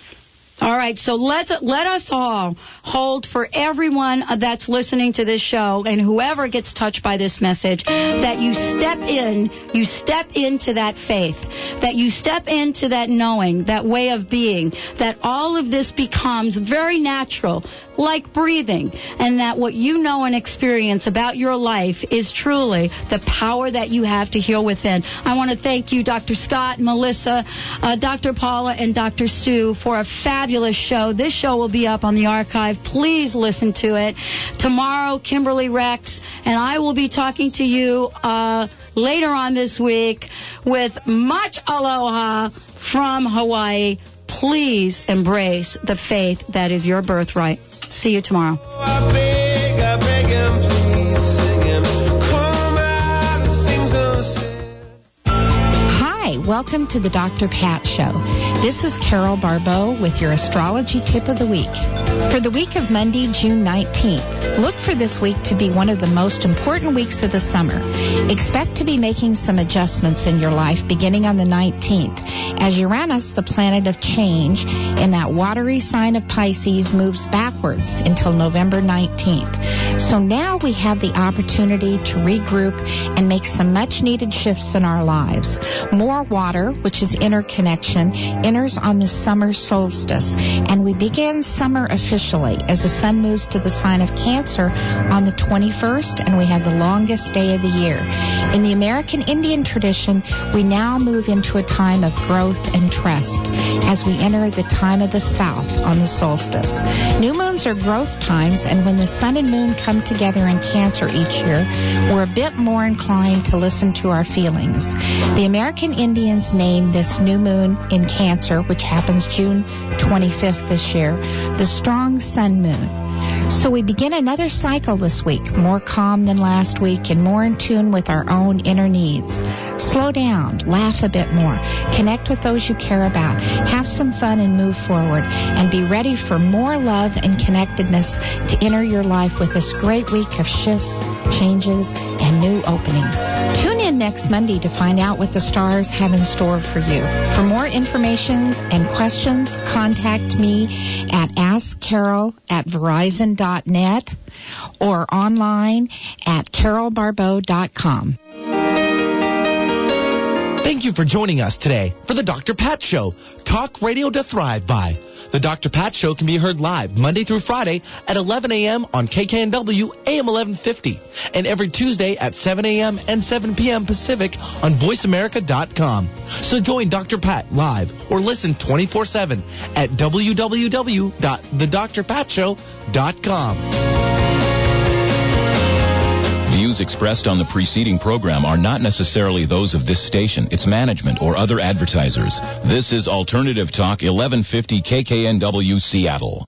All right, so let's let us all hold for everyone that's listening to this show and whoever gets touched by this message that you step in, you step into that faith, that you step into that knowing, that way of being, that all of this becomes very natural, like breathing, and that what you know and experience about your life is truly the power that you have to heal within. I want to thank you, Dr. Scott, Melissa, uh, Dr. Paula, and Dr. Stu for a fabulous show. This show will be up on the archive. Please listen to it. Tomorrow, Kimberly Rex, and I will be talking to you uh, later on this week with much aloha from Hawaii. Please embrace the faith that is your birthright. See you tomorrow. Welcome to the Dr. Pat Show. This is Carol Barbeau with your astrology tip of the week. For the week of Monday, June 19th, look for this week to be one of the most important weeks of the summer. Expect to be making some adjustments in your life beginning on the 19th as Uranus, the planet of change, in that watery sign of Pisces moves backwards until November 19th. So now we have the opportunity to regroup and make some much needed shifts in our lives. More water, which is interconnection, enters on the summer solstice, and we begin summer officially as the sun moves to the sign of Cancer on the 21st, and we have the longest day of the year. In the American Indian tradition, we now move into a time of growth and trust as we enter the time of the south on the solstice. New moons are growth times, and when the sun and moon come together in Cancer each year, we're a bit more inclined to listen to our feelings. The American Name this new moon in Cancer, which happens June 25th this year, the strong sun moon. So we begin another cycle this week, more calm than last week and more in tune with our own inner needs. Slow down, laugh a bit more, connect with those you care about, have some fun and move forward, and be ready for more love and connectedness to enter your life with this great week of shifts, changes, and new openings. Tune in next Monday to find out what the stars have in store for you. For more information and questions, contact me at askcarol at verizon.net or online at carolbarbeau.com. Thank you for joining us today for the Dr. Pat Show, talk radio to thrive by. The Dr. Pat Show can be heard live Monday through Friday at 11 a.m. on KKNW AM 1150 and every Tuesday at 7 a.m. and 7 p.m. Pacific on VoiceAmerica.com. So join Dr. Pat live or listen 24-7 at www.thedrpatshow.com. Views expressed on the preceding program are not necessarily those of this station, its management, or other advertisers. This is Alternative Talk 1150 KKNW Seattle.